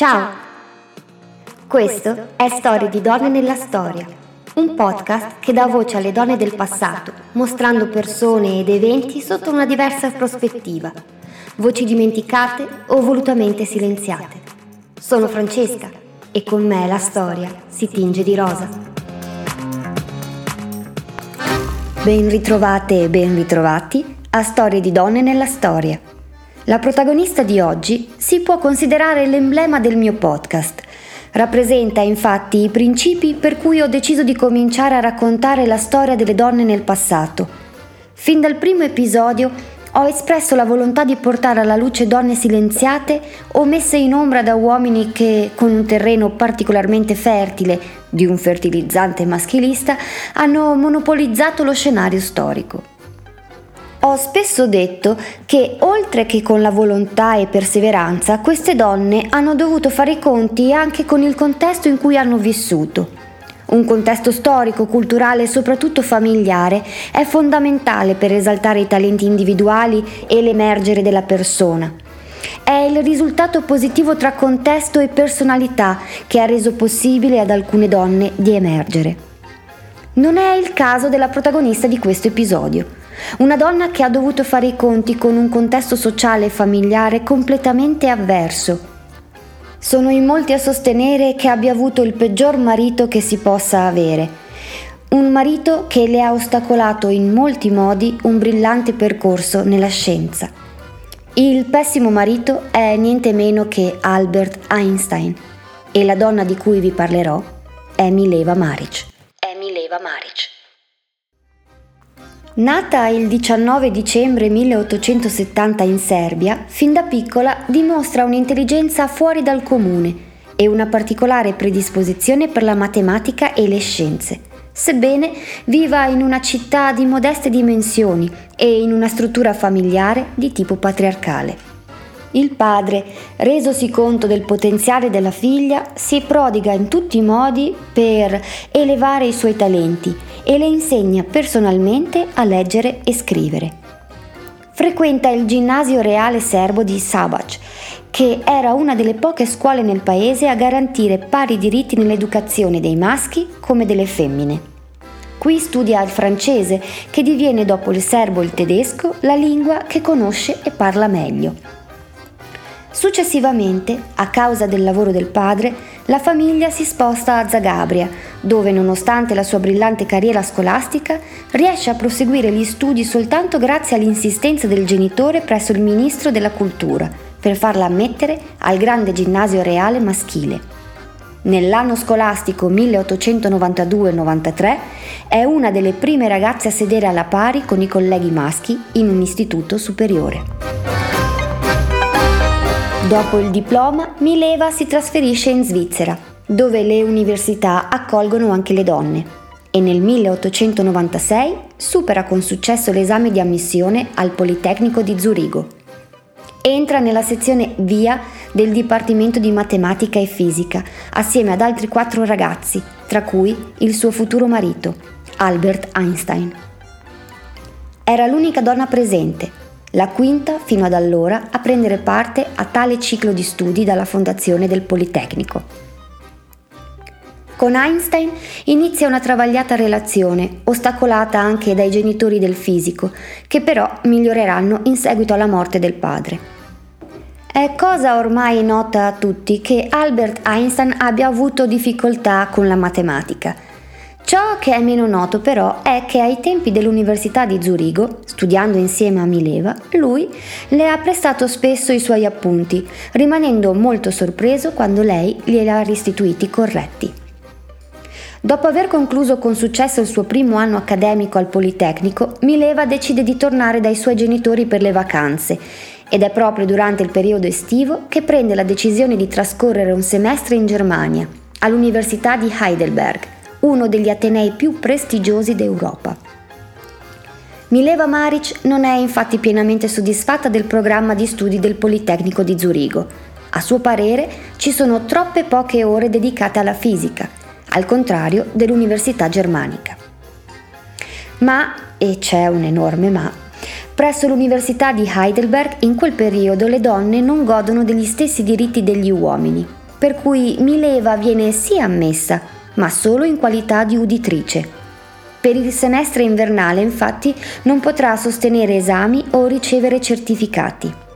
Ciao! Questo è Storie di donne nella storia, un podcast che dà voce alle donne del passato, mostrando persone ed eventi sotto una diversa prospettiva, voci dimenticate o volutamente silenziate. Sono Francesca e con me la storia si tinge di rosa. Ben ritrovate e ben ritrovati a Storie di donne nella storia. La protagonista di oggi si può considerare l'emblema del mio podcast. Rappresenta infatti i principi per cui ho deciso di cominciare a raccontare la storia delle donne nel passato. Fin dal primo episodio ho espresso la volontà di portare alla luce donne silenziate o messe in ombra da uomini che, con un terreno particolarmente fertile di un fertilizzante maschilista, hanno monopolizzato lo scenario storico. Ho spesso detto che oltre che con la volontà e perseveranza, queste donne hanno dovuto fare i conti anche con il contesto in cui hanno vissuto. Un contesto storico, culturale e soprattutto familiare è fondamentale per esaltare i talenti individuali e l'emergere della persona. È il risultato positivo tra contesto e personalità che ha reso possibile ad alcune donne di emergere. Non è il caso della protagonista di questo episodio. Una donna che ha dovuto fare i conti con un contesto sociale e familiare completamente avverso. Sono in molti a sostenere che abbia avuto il peggior marito che si possa avere. Un marito che le ha ostacolato in molti modi un brillante percorso nella scienza. Il pessimo marito è niente meno che Albert Einstein e la donna di cui vi parlerò è Mileva Maric. È Mileva Maric. Nata il 19 dicembre 1870 in Serbia, fin da piccola dimostra un'intelligenza fuori dal comune e una particolare predisposizione per la matematica e le scienze, sebbene viva in una città di modeste dimensioni e in una struttura familiare di tipo patriarcale. Il padre, resosi conto del potenziale della figlia, si prodiga in tutti i modi per elevare i suoi talenti e le insegna personalmente a leggere e scrivere. Frequenta il ginnasio reale serbo di Sabac, che era una delle poche scuole nel paese a garantire pari diritti nell'educazione dei maschi come delle femmine. Qui studia il francese, che diviene dopo il serbo e il tedesco la lingua che conosce e parla meglio. Successivamente, a causa del lavoro del padre, la famiglia si sposta a Zagabria, dove nonostante la sua brillante carriera scolastica, riesce a proseguire gli studi soltanto grazie all'insistenza del genitore presso il ministro della cultura, per farla ammettere al grande ginnasio reale maschile. Nell'anno scolastico 1892-93 è una delle prime ragazze a sedere alla pari con i colleghi maschi in un istituto superiore. Dopo il diploma, Mileva si trasferisce in Svizzera, dove le università accolgono anche le donne e nel 1896 supera con successo l'esame di ammissione al Politecnico di Zurigo. Entra nella sezione VIA del Dipartimento di Matematica e Fisica assieme ad altri quattro ragazzi, tra cui il suo futuro marito, Albert Einstein. Era l'unica donna presente la quinta fino ad allora a prendere parte a tale ciclo di studi dalla fondazione del Politecnico. Con Einstein inizia una travagliata relazione, ostacolata anche dai genitori del fisico, che però miglioreranno in seguito alla morte del padre. È cosa ormai nota a tutti che Albert Einstein abbia avuto difficoltà con la matematica Ciò che è meno noto però è che ai tempi dell'Università di Zurigo, studiando insieme a Mileva, lui le ha prestato spesso i suoi appunti, rimanendo molto sorpreso quando lei glieli ha restituiti corretti. Dopo aver concluso con successo il suo primo anno accademico al Politecnico, Mileva decide di tornare dai suoi genitori per le vacanze ed è proprio durante il periodo estivo che prende la decisione di trascorrere un semestre in Germania, all'Università di Heidelberg uno degli atenei più prestigiosi d'Europa. Mileva Maric non è infatti pienamente soddisfatta del programma di studi del Politecnico di Zurigo. A suo parere ci sono troppe poche ore dedicate alla fisica, al contrario dell'Università germanica. Ma, e c'è un enorme ma, presso l'Università di Heidelberg in quel periodo le donne non godono degli stessi diritti degli uomini per cui Mileva viene sì ammessa, ma solo in qualità di uditrice. Per il semestre invernale, infatti, non potrà sostenere esami o ricevere certificati.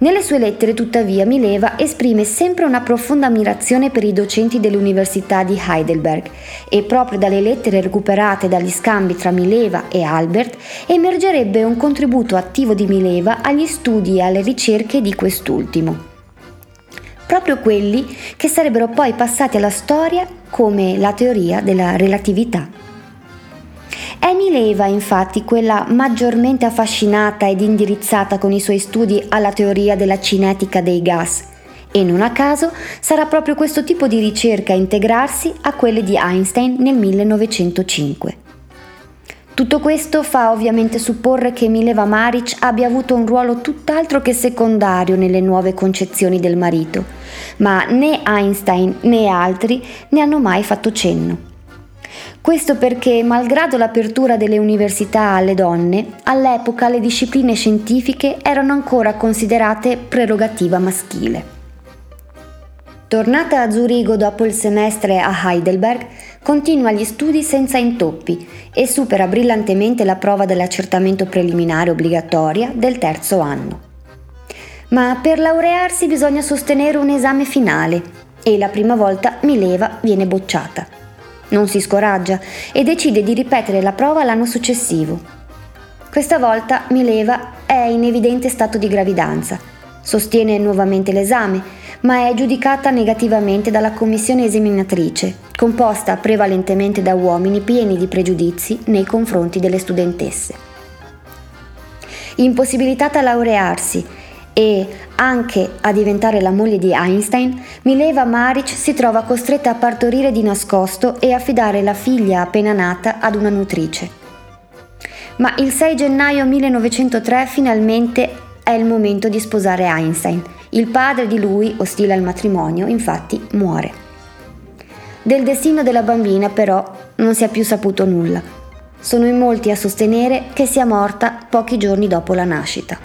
Nelle sue lettere, tuttavia, Mileva esprime sempre una profonda ammirazione per i docenti dell'Università di Heidelberg e proprio dalle lettere recuperate dagli scambi tra Mileva e Albert emergerebbe un contributo attivo di Mileva agli studi e alle ricerche di quest'ultimo. Proprio quelli che sarebbero poi passati alla storia come la teoria della relatività. È Mileva, infatti, quella maggiormente affascinata ed indirizzata con i suoi studi alla teoria della cinetica dei gas, e non a caso sarà proprio questo tipo di ricerca a integrarsi a quelle di Einstein nel 1905. Tutto questo fa ovviamente supporre che Mileva Maric abbia avuto un ruolo tutt'altro che secondario nelle nuove concezioni del marito, ma né Einstein né altri ne hanno mai fatto cenno. Questo perché, malgrado l'apertura delle università alle donne, all'epoca le discipline scientifiche erano ancora considerate prerogativa maschile. Tornata a Zurigo dopo il semestre a Heidelberg, continua gli studi senza intoppi e supera brillantemente la prova dell'accertamento preliminare obbligatoria del terzo anno. Ma per laurearsi bisogna sostenere un esame finale e la prima volta Mileva viene bocciata. Non si scoraggia e decide di ripetere la prova l'anno successivo. Questa volta Mileva è in evidente stato di gravidanza. Sostiene nuovamente l'esame, ma è giudicata negativamente dalla commissione esaminatrice, composta prevalentemente da uomini pieni di pregiudizi nei confronti delle studentesse. Impossibilitata a laurearsi e anche a diventare la moglie di Einstein, Mileva Maric si trova costretta a partorire di nascosto e affidare la figlia appena nata ad una nutrice. Ma il 6 gennaio 1903 finalmente è il momento di sposare Einstein. Il padre di lui, ostile al matrimonio, infatti muore. Del destino della bambina però non si è più saputo nulla. Sono in molti a sostenere che sia morta pochi giorni dopo la nascita.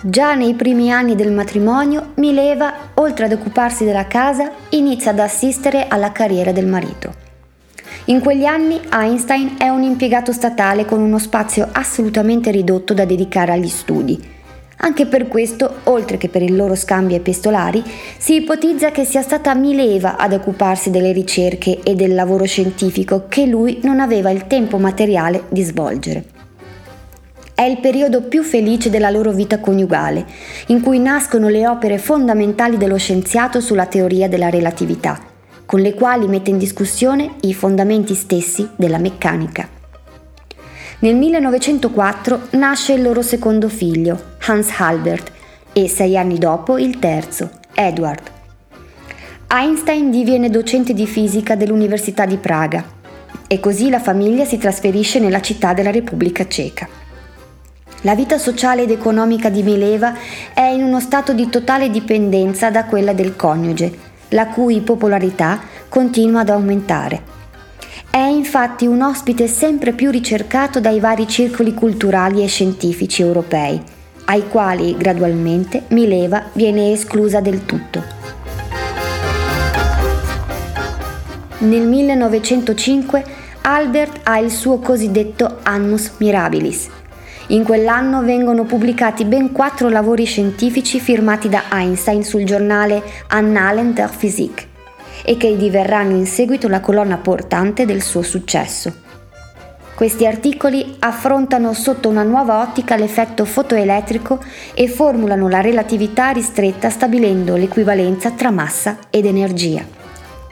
Già nei primi anni del matrimonio, Mileva, oltre ad occuparsi della casa, inizia ad assistere alla carriera del marito. In quegli anni Einstein è un impiegato statale con uno spazio assolutamente ridotto da dedicare agli studi. Anche per questo, oltre che per i loro scambi epistolari, si ipotizza che sia stata Mileva ad occuparsi delle ricerche e del lavoro scientifico che lui non aveva il tempo materiale di svolgere. È il periodo più felice della loro vita coniugale, in cui nascono le opere fondamentali dello scienziato sulla teoria della relatività, con le quali mette in discussione i fondamenti stessi della meccanica. Nel 1904 nasce il loro secondo figlio, Hans Albert, e sei anni dopo il terzo, Edward. Einstein diviene docente di fisica dell'Università di Praga e così la famiglia si trasferisce nella città della Repubblica Ceca. La vita sociale ed economica di Mileva è in uno stato di totale dipendenza da quella del coniuge, la cui popolarità continua ad aumentare. È infatti un ospite sempre più ricercato dai vari circoli culturali e scientifici europei, ai quali gradualmente Mileva viene esclusa del tutto. Nel 1905 Albert ha il suo cosiddetto Annus Mirabilis, in quell'anno vengono pubblicati ben quattro lavori scientifici firmati da Einstein sul giornale Annalen der Physik e che diverranno in seguito la colonna portante del suo successo. Questi articoli affrontano sotto una nuova ottica l'effetto fotoelettrico e formulano la relatività ristretta stabilendo l'equivalenza tra massa ed energia.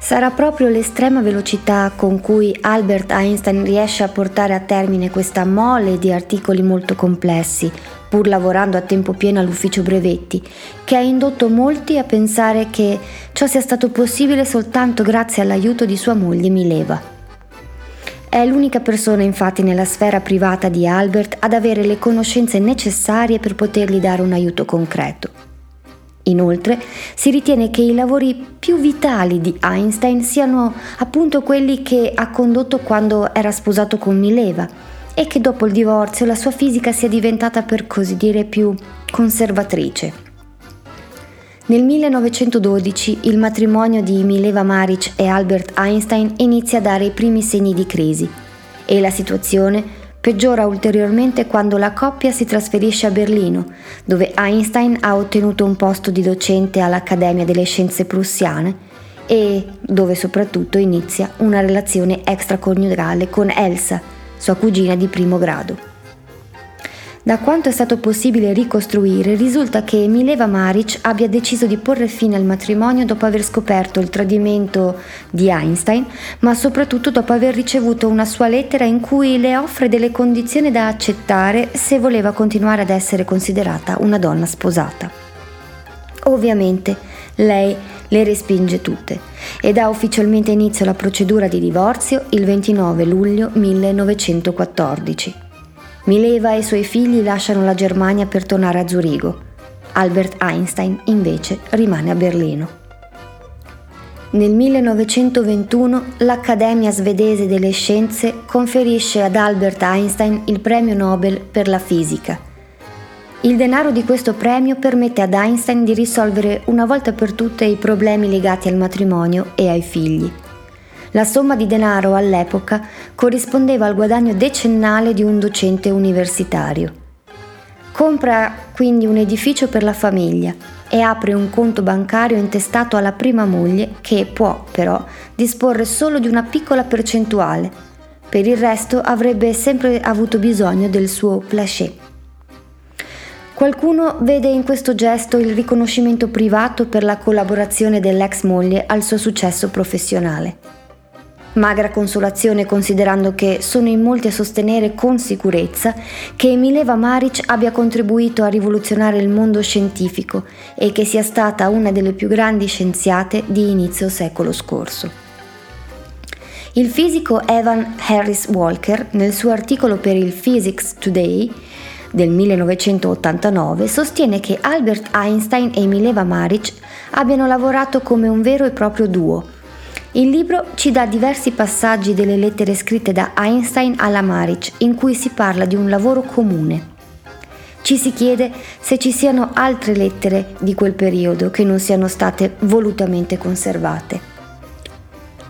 Sarà proprio l'estrema velocità con cui Albert Einstein riesce a portare a termine questa mole di articoli molto complessi, pur lavorando a tempo pieno all'ufficio brevetti, che ha indotto molti a pensare che ciò sia stato possibile soltanto grazie all'aiuto di sua moglie Mileva. È l'unica persona infatti nella sfera privata di Albert ad avere le conoscenze necessarie per potergli dare un aiuto concreto. Inoltre si ritiene che i lavori più vitali di Einstein siano appunto quelli che ha condotto quando era sposato con Mileva e che dopo il divorzio la sua fisica sia diventata per così dire più conservatrice. Nel 1912 il matrimonio di Mileva Maric e Albert Einstein inizia a dare i primi segni di crisi e la situazione peggiora ulteriormente quando la coppia si trasferisce a Berlino, dove Einstein ha ottenuto un posto di docente all'Accademia delle Scienze Prussiane e dove soprattutto inizia una relazione extraconiugale con Elsa, sua cugina di primo grado. Da quanto è stato possibile ricostruire, risulta che Mileva Maric abbia deciso di porre fine al matrimonio dopo aver scoperto il tradimento di Einstein, ma soprattutto dopo aver ricevuto una sua lettera in cui le offre delle condizioni da accettare se voleva continuare ad essere considerata una donna sposata. Ovviamente lei le respinge tutte e dà ufficialmente inizio alla procedura di divorzio il 29 luglio 1914. Mileva e i suoi figli lasciano la Germania per tornare a Zurigo. Albert Einstein invece rimane a Berlino. Nel 1921 l'Accademia svedese delle scienze conferisce ad Albert Einstein il premio Nobel per la fisica. Il denaro di questo premio permette ad Einstein di risolvere una volta per tutte i problemi legati al matrimonio e ai figli. La somma di denaro all'epoca corrispondeva al guadagno decennale di un docente universitario. Compra quindi un edificio per la famiglia e apre un conto bancario intestato alla prima moglie che può però disporre solo di una piccola percentuale. Per il resto avrebbe sempre avuto bisogno del suo plachet. Qualcuno vede in questo gesto il riconoscimento privato per la collaborazione dell'ex moglie al suo successo professionale. Magra consolazione considerando che sono in molti a sostenere con sicurezza che Mileva Maric abbia contribuito a rivoluzionare il mondo scientifico e che sia stata una delle più grandi scienziate di inizio secolo scorso. Il fisico Evan Harris Walker, nel suo articolo per il Physics Today del 1989, sostiene che Albert Einstein e Mileva Maric abbiano lavorato come un vero e proprio duo il libro ci dà diversi passaggi delle lettere scritte da Einstein alla Maric in cui si parla di un lavoro comune. Ci si chiede se ci siano altre lettere di quel periodo che non siano state volutamente conservate.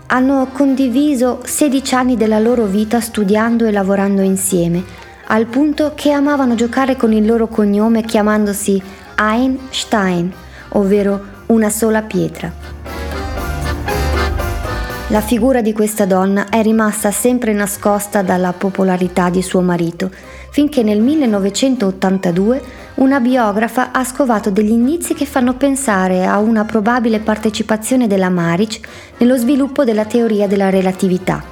Hanno condiviso 16 anni della loro vita studiando e lavorando insieme, al punto che amavano giocare con il loro cognome chiamandosi Einstein, ovvero una sola pietra. La figura di questa donna è rimasta sempre nascosta dalla popolarità di suo marito, finché nel 1982 una biografa ha scovato degli indizi che fanno pensare a una probabile partecipazione della Maric nello sviluppo della teoria della relatività.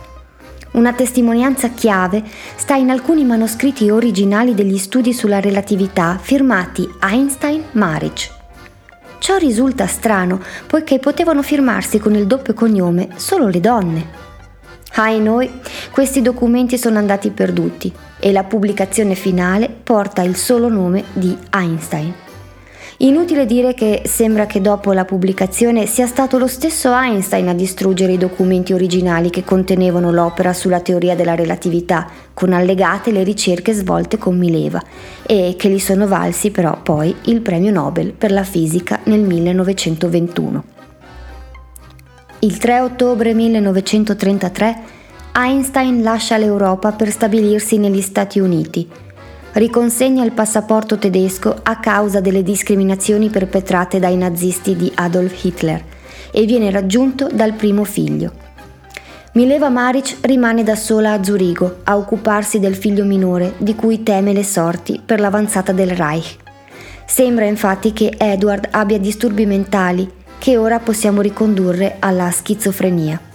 Una testimonianza chiave sta in alcuni manoscritti originali degli studi sulla relatività firmati Einstein-Maric. Ciò risulta strano, poiché potevano firmarsi con il doppio cognome solo le donne. Ai noi, questi documenti sono andati perduti e la pubblicazione finale porta il solo nome di Einstein. Inutile dire che sembra che dopo la pubblicazione sia stato lo stesso Einstein a distruggere i documenti originali che contenevano l'opera sulla teoria della relatività, con allegate le ricerche svolte con Mileva, e che gli sono valsi però poi il premio Nobel per la fisica nel 1921. Il 3 ottobre 1933 Einstein lascia l'Europa per stabilirsi negli Stati Uniti riconsegna il passaporto tedesco a causa delle discriminazioni perpetrate dai nazisti di Adolf Hitler e viene raggiunto dal primo figlio. Mileva Maric rimane da sola a Zurigo a occuparsi del figlio minore di cui teme le sorti per l'avanzata del Reich. Sembra infatti che Edward abbia disturbi mentali che ora possiamo ricondurre alla schizofrenia.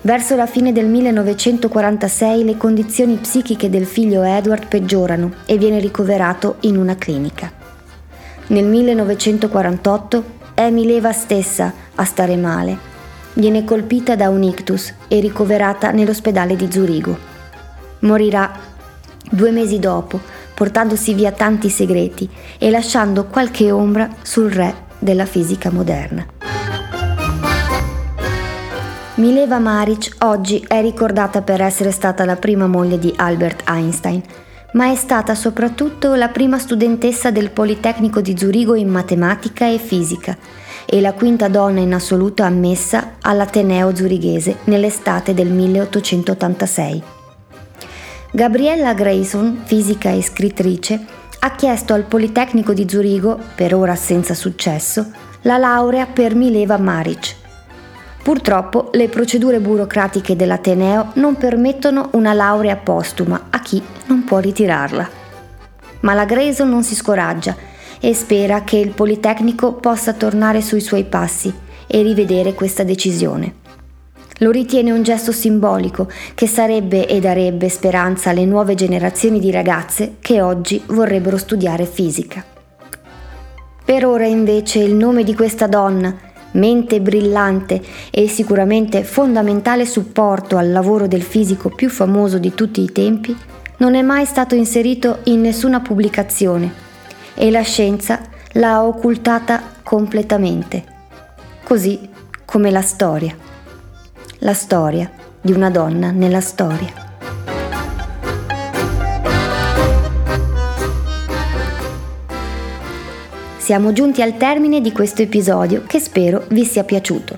Verso la fine del 1946 le condizioni psichiche del figlio Edward peggiorano e viene ricoverato in una clinica. Nel 1948 è Mileva stessa a stare male. Viene colpita da un ictus e ricoverata nell'ospedale di Zurigo. Morirà due mesi dopo, portandosi via tanti segreti e lasciando qualche ombra sul re della fisica moderna. Mileva Maric oggi è ricordata per essere stata la prima moglie di Albert Einstein, ma è stata soprattutto la prima studentessa del Politecnico di Zurigo in matematica e fisica e la quinta donna in assoluto ammessa all'Ateneo zurighese nell'estate del 1886. Gabriella Grayson, fisica e scrittrice, ha chiesto al Politecnico di Zurigo, per ora senza successo, la laurea per Mileva Maric. Purtroppo le procedure burocratiche dell'Ateneo non permettono una laurea postuma a chi non può ritirarla. Ma la Grayson non si scoraggia e spera che il Politecnico possa tornare sui suoi passi e rivedere questa decisione. Lo ritiene un gesto simbolico che sarebbe e darebbe speranza alle nuove generazioni di ragazze che oggi vorrebbero studiare fisica. Per ora invece il nome di questa donna, mente brillante e sicuramente fondamentale supporto al lavoro del fisico più famoso di tutti i tempi, non è mai stato inserito in nessuna pubblicazione e la scienza l'ha occultata completamente, così come la storia. La storia di una donna nella storia. Siamo giunti al termine di questo episodio che spero vi sia piaciuto.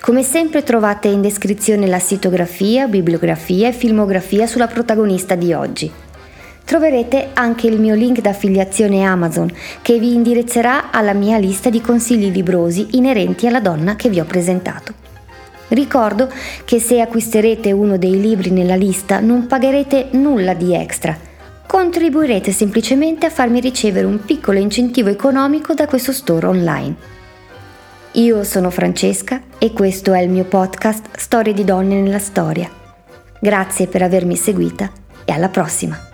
Come sempre trovate in descrizione la sitografia, bibliografia e filmografia sulla protagonista di oggi. Troverete anche il mio link d'affiliazione Amazon che vi indirizzerà alla mia lista di consigli librosi inerenti alla donna che vi ho presentato. Ricordo che se acquisterete uno dei libri nella lista non pagherete nulla di extra. Contribuirete semplicemente a farmi ricevere un piccolo incentivo economico da questo store online. Io sono Francesca e questo è il mio podcast Storie di donne nella storia. Grazie per avermi seguita e alla prossima!